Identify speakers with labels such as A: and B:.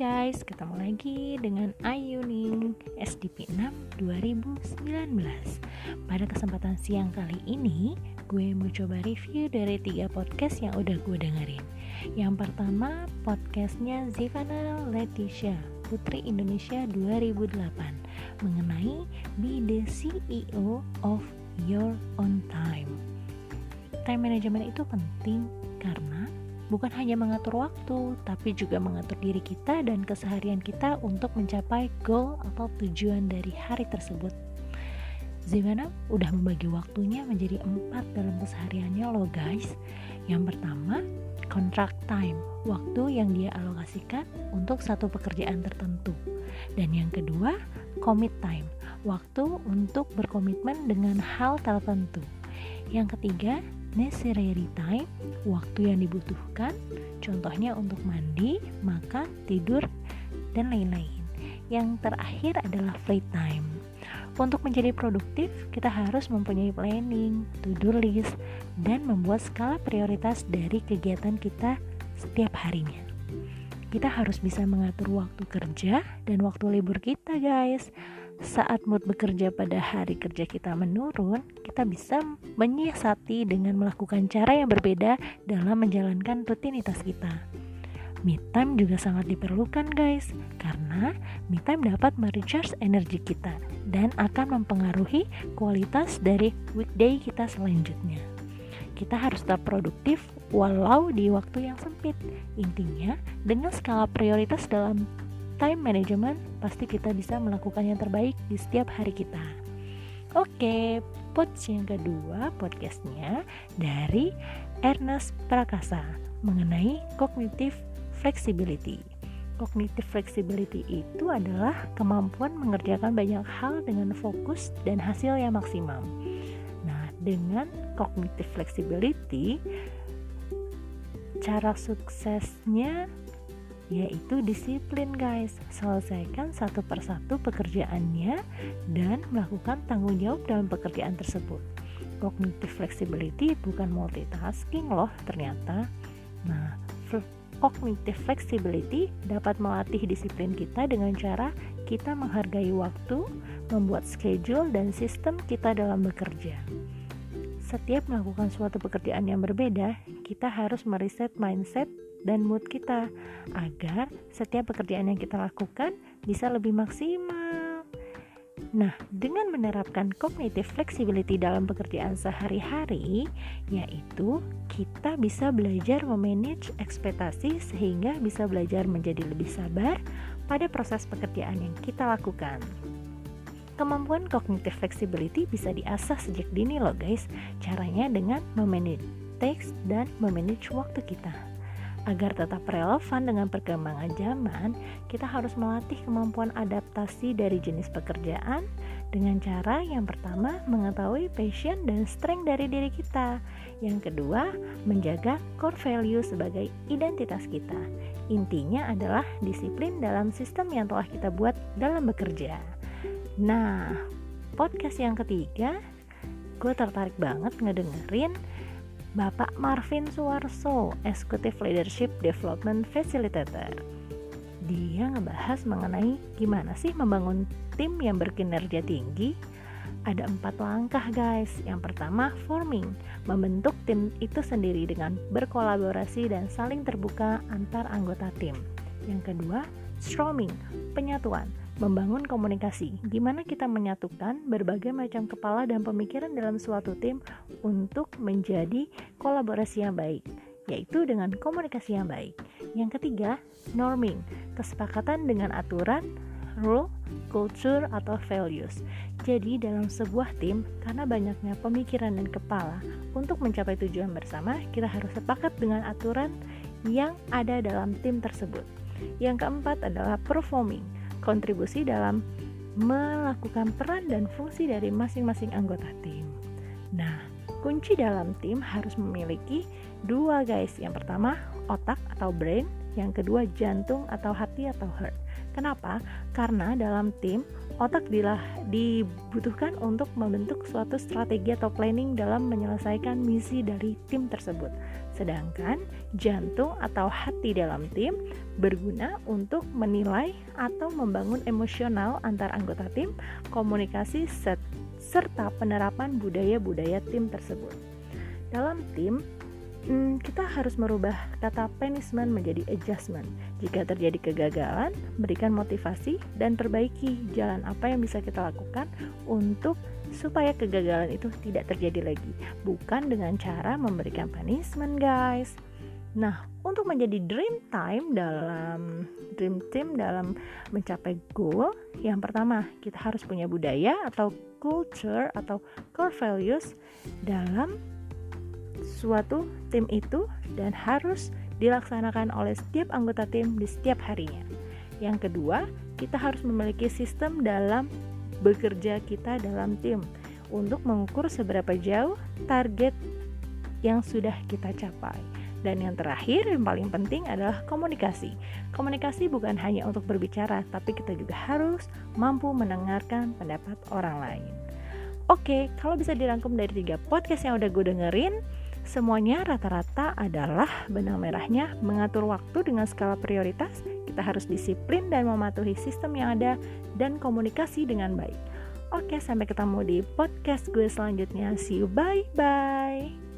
A: guys, ketemu lagi dengan Ayuning SDP 6 2019 Pada kesempatan siang kali ini, gue mau coba review dari tiga podcast yang udah gue dengerin. Yang pertama, podcastnya Zivana Leticia, Putri Indonesia 2008 Mengenai Be the CEO of Your Own Time. Time management itu penting karena bukan hanya mengatur waktu, tapi juga mengatur diri kita dan keseharian kita untuk mencapai goal atau tujuan dari hari tersebut. Zivana udah membagi waktunya menjadi empat dalam kesehariannya loh guys. Yang pertama, contract time, waktu yang dia alokasikan untuk satu pekerjaan tertentu. Dan yang kedua, commit time, waktu untuk berkomitmen dengan hal tertentu. Yang ketiga, necessary time, waktu yang dibutuhkan, contohnya untuk mandi, makan, tidur, dan lain-lain. Yang terakhir adalah free time. Untuk menjadi produktif, kita harus mempunyai planning, to-do list, dan membuat skala prioritas dari kegiatan kita setiap harinya. Kita harus bisa mengatur waktu kerja dan waktu libur kita, guys saat mood bekerja pada hari kerja kita menurun, kita bisa menyiasati dengan melakukan cara yang berbeda dalam menjalankan rutinitas kita. Me time juga sangat diperlukan guys, karena me time dapat merecharge energi kita dan akan mempengaruhi kualitas dari weekday kita selanjutnya. Kita harus tetap produktif walau di waktu yang sempit. Intinya, dengan skala prioritas dalam time management, pasti kita bisa melakukan yang terbaik di setiap hari kita. Oke, pods yang kedua podcastnya dari Ernest Prakasa mengenai cognitive flexibility. Cognitive flexibility itu adalah kemampuan mengerjakan banyak hal dengan fokus dan hasil yang maksimal. Nah, dengan cognitive flexibility, cara suksesnya yaitu disiplin guys. Selesaikan satu persatu pekerjaannya dan melakukan tanggung jawab dalam pekerjaan tersebut. Cognitive flexibility bukan multitasking loh ternyata. Nah cognitive flexibility dapat melatih disiplin kita dengan cara kita menghargai waktu membuat schedule dan sistem kita dalam bekerja. Setiap melakukan suatu pekerjaan yang berbeda kita harus mereset mindset dan mood kita agar setiap pekerjaan yang kita lakukan bisa lebih maksimal. Nah, dengan menerapkan cognitive flexibility dalam pekerjaan sehari-hari, yaitu kita bisa belajar memanage ekspektasi sehingga bisa belajar menjadi lebih sabar pada proses pekerjaan yang kita lakukan. Kemampuan cognitive flexibility bisa diasah sejak dini loh guys. Caranya dengan memanage teks dan memanage waktu kita. Agar tetap relevan dengan perkembangan zaman, kita harus melatih kemampuan adaptasi dari jenis pekerjaan dengan cara yang pertama mengetahui passion dan strength dari diri kita. Yang kedua, menjaga core value sebagai identitas kita. Intinya adalah disiplin dalam sistem yang telah kita buat dalam bekerja. Nah, podcast yang ketiga, gue tertarik banget ngedengerin Bapak Marvin Suwarso, Executive Leadership Development Facilitator. Dia ngebahas mengenai gimana sih membangun tim yang berkinerja tinggi. Ada empat langkah guys. Yang pertama, forming, membentuk tim itu sendiri dengan berkolaborasi dan saling terbuka antar anggota tim. Yang kedua, storming, penyatuan, membangun komunikasi. Gimana kita menyatukan berbagai macam kepala dan pemikiran dalam suatu tim untuk menjadi kolaborasi yang baik, yaitu dengan komunikasi yang baik. Yang ketiga, norming, kesepakatan dengan aturan, rule, culture, atau values. Jadi, dalam sebuah tim, karena banyaknya pemikiran dan kepala, untuk mencapai tujuan bersama, kita harus sepakat dengan aturan yang ada dalam tim tersebut. Yang keempat adalah performing, kontribusi dalam melakukan peran dan fungsi dari masing-masing anggota tim. Nah, kunci dalam tim harus memiliki dua guys. Yang pertama, otak atau brain, yang kedua jantung atau hati atau heart. Kenapa? Karena dalam tim otak dibutuhkan untuk membentuk suatu strategi atau planning dalam menyelesaikan misi dari tim tersebut. Sedangkan jantung atau hati dalam tim berguna untuk menilai atau membangun emosional antar anggota tim, komunikasi serta penerapan budaya-budaya tim tersebut. Dalam tim, hmm, kita harus merubah kata punishment menjadi adjustment. Jika terjadi kegagalan, berikan motivasi dan perbaiki jalan apa yang bisa kita lakukan untuk supaya kegagalan itu tidak terjadi lagi. Bukan dengan cara memberikan punishment, guys. Nah, untuk menjadi dream time dalam dream team dalam mencapai goal, yang pertama kita harus punya budaya atau culture atau core values dalam suatu tim itu dan harus dilaksanakan oleh setiap anggota tim di setiap harinya. Yang kedua, kita harus memiliki sistem dalam bekerja kita dalam tim untuk mengukur seberapa jauh target yang sudah kita capai. Dan yang terakhir, yang paling penting adalah komunikasi. Komunikasi bukan hanya untuk berbicara, tapi kita juga harus mampu mendengarkan pendapat orang lain. Oke, kalau bisa dirangkum dari tiga podcast yang udah gue dengerin, Semuanya rata-rata adalah benang merahnya mengatur waktu dengan skala prioritas. Kita harus disiplin dan mematuhi sistem yang ada dan komunikasi dengan baik. Oke, sampai ketemu di podcast gue selanjutnya. See you, bye bye.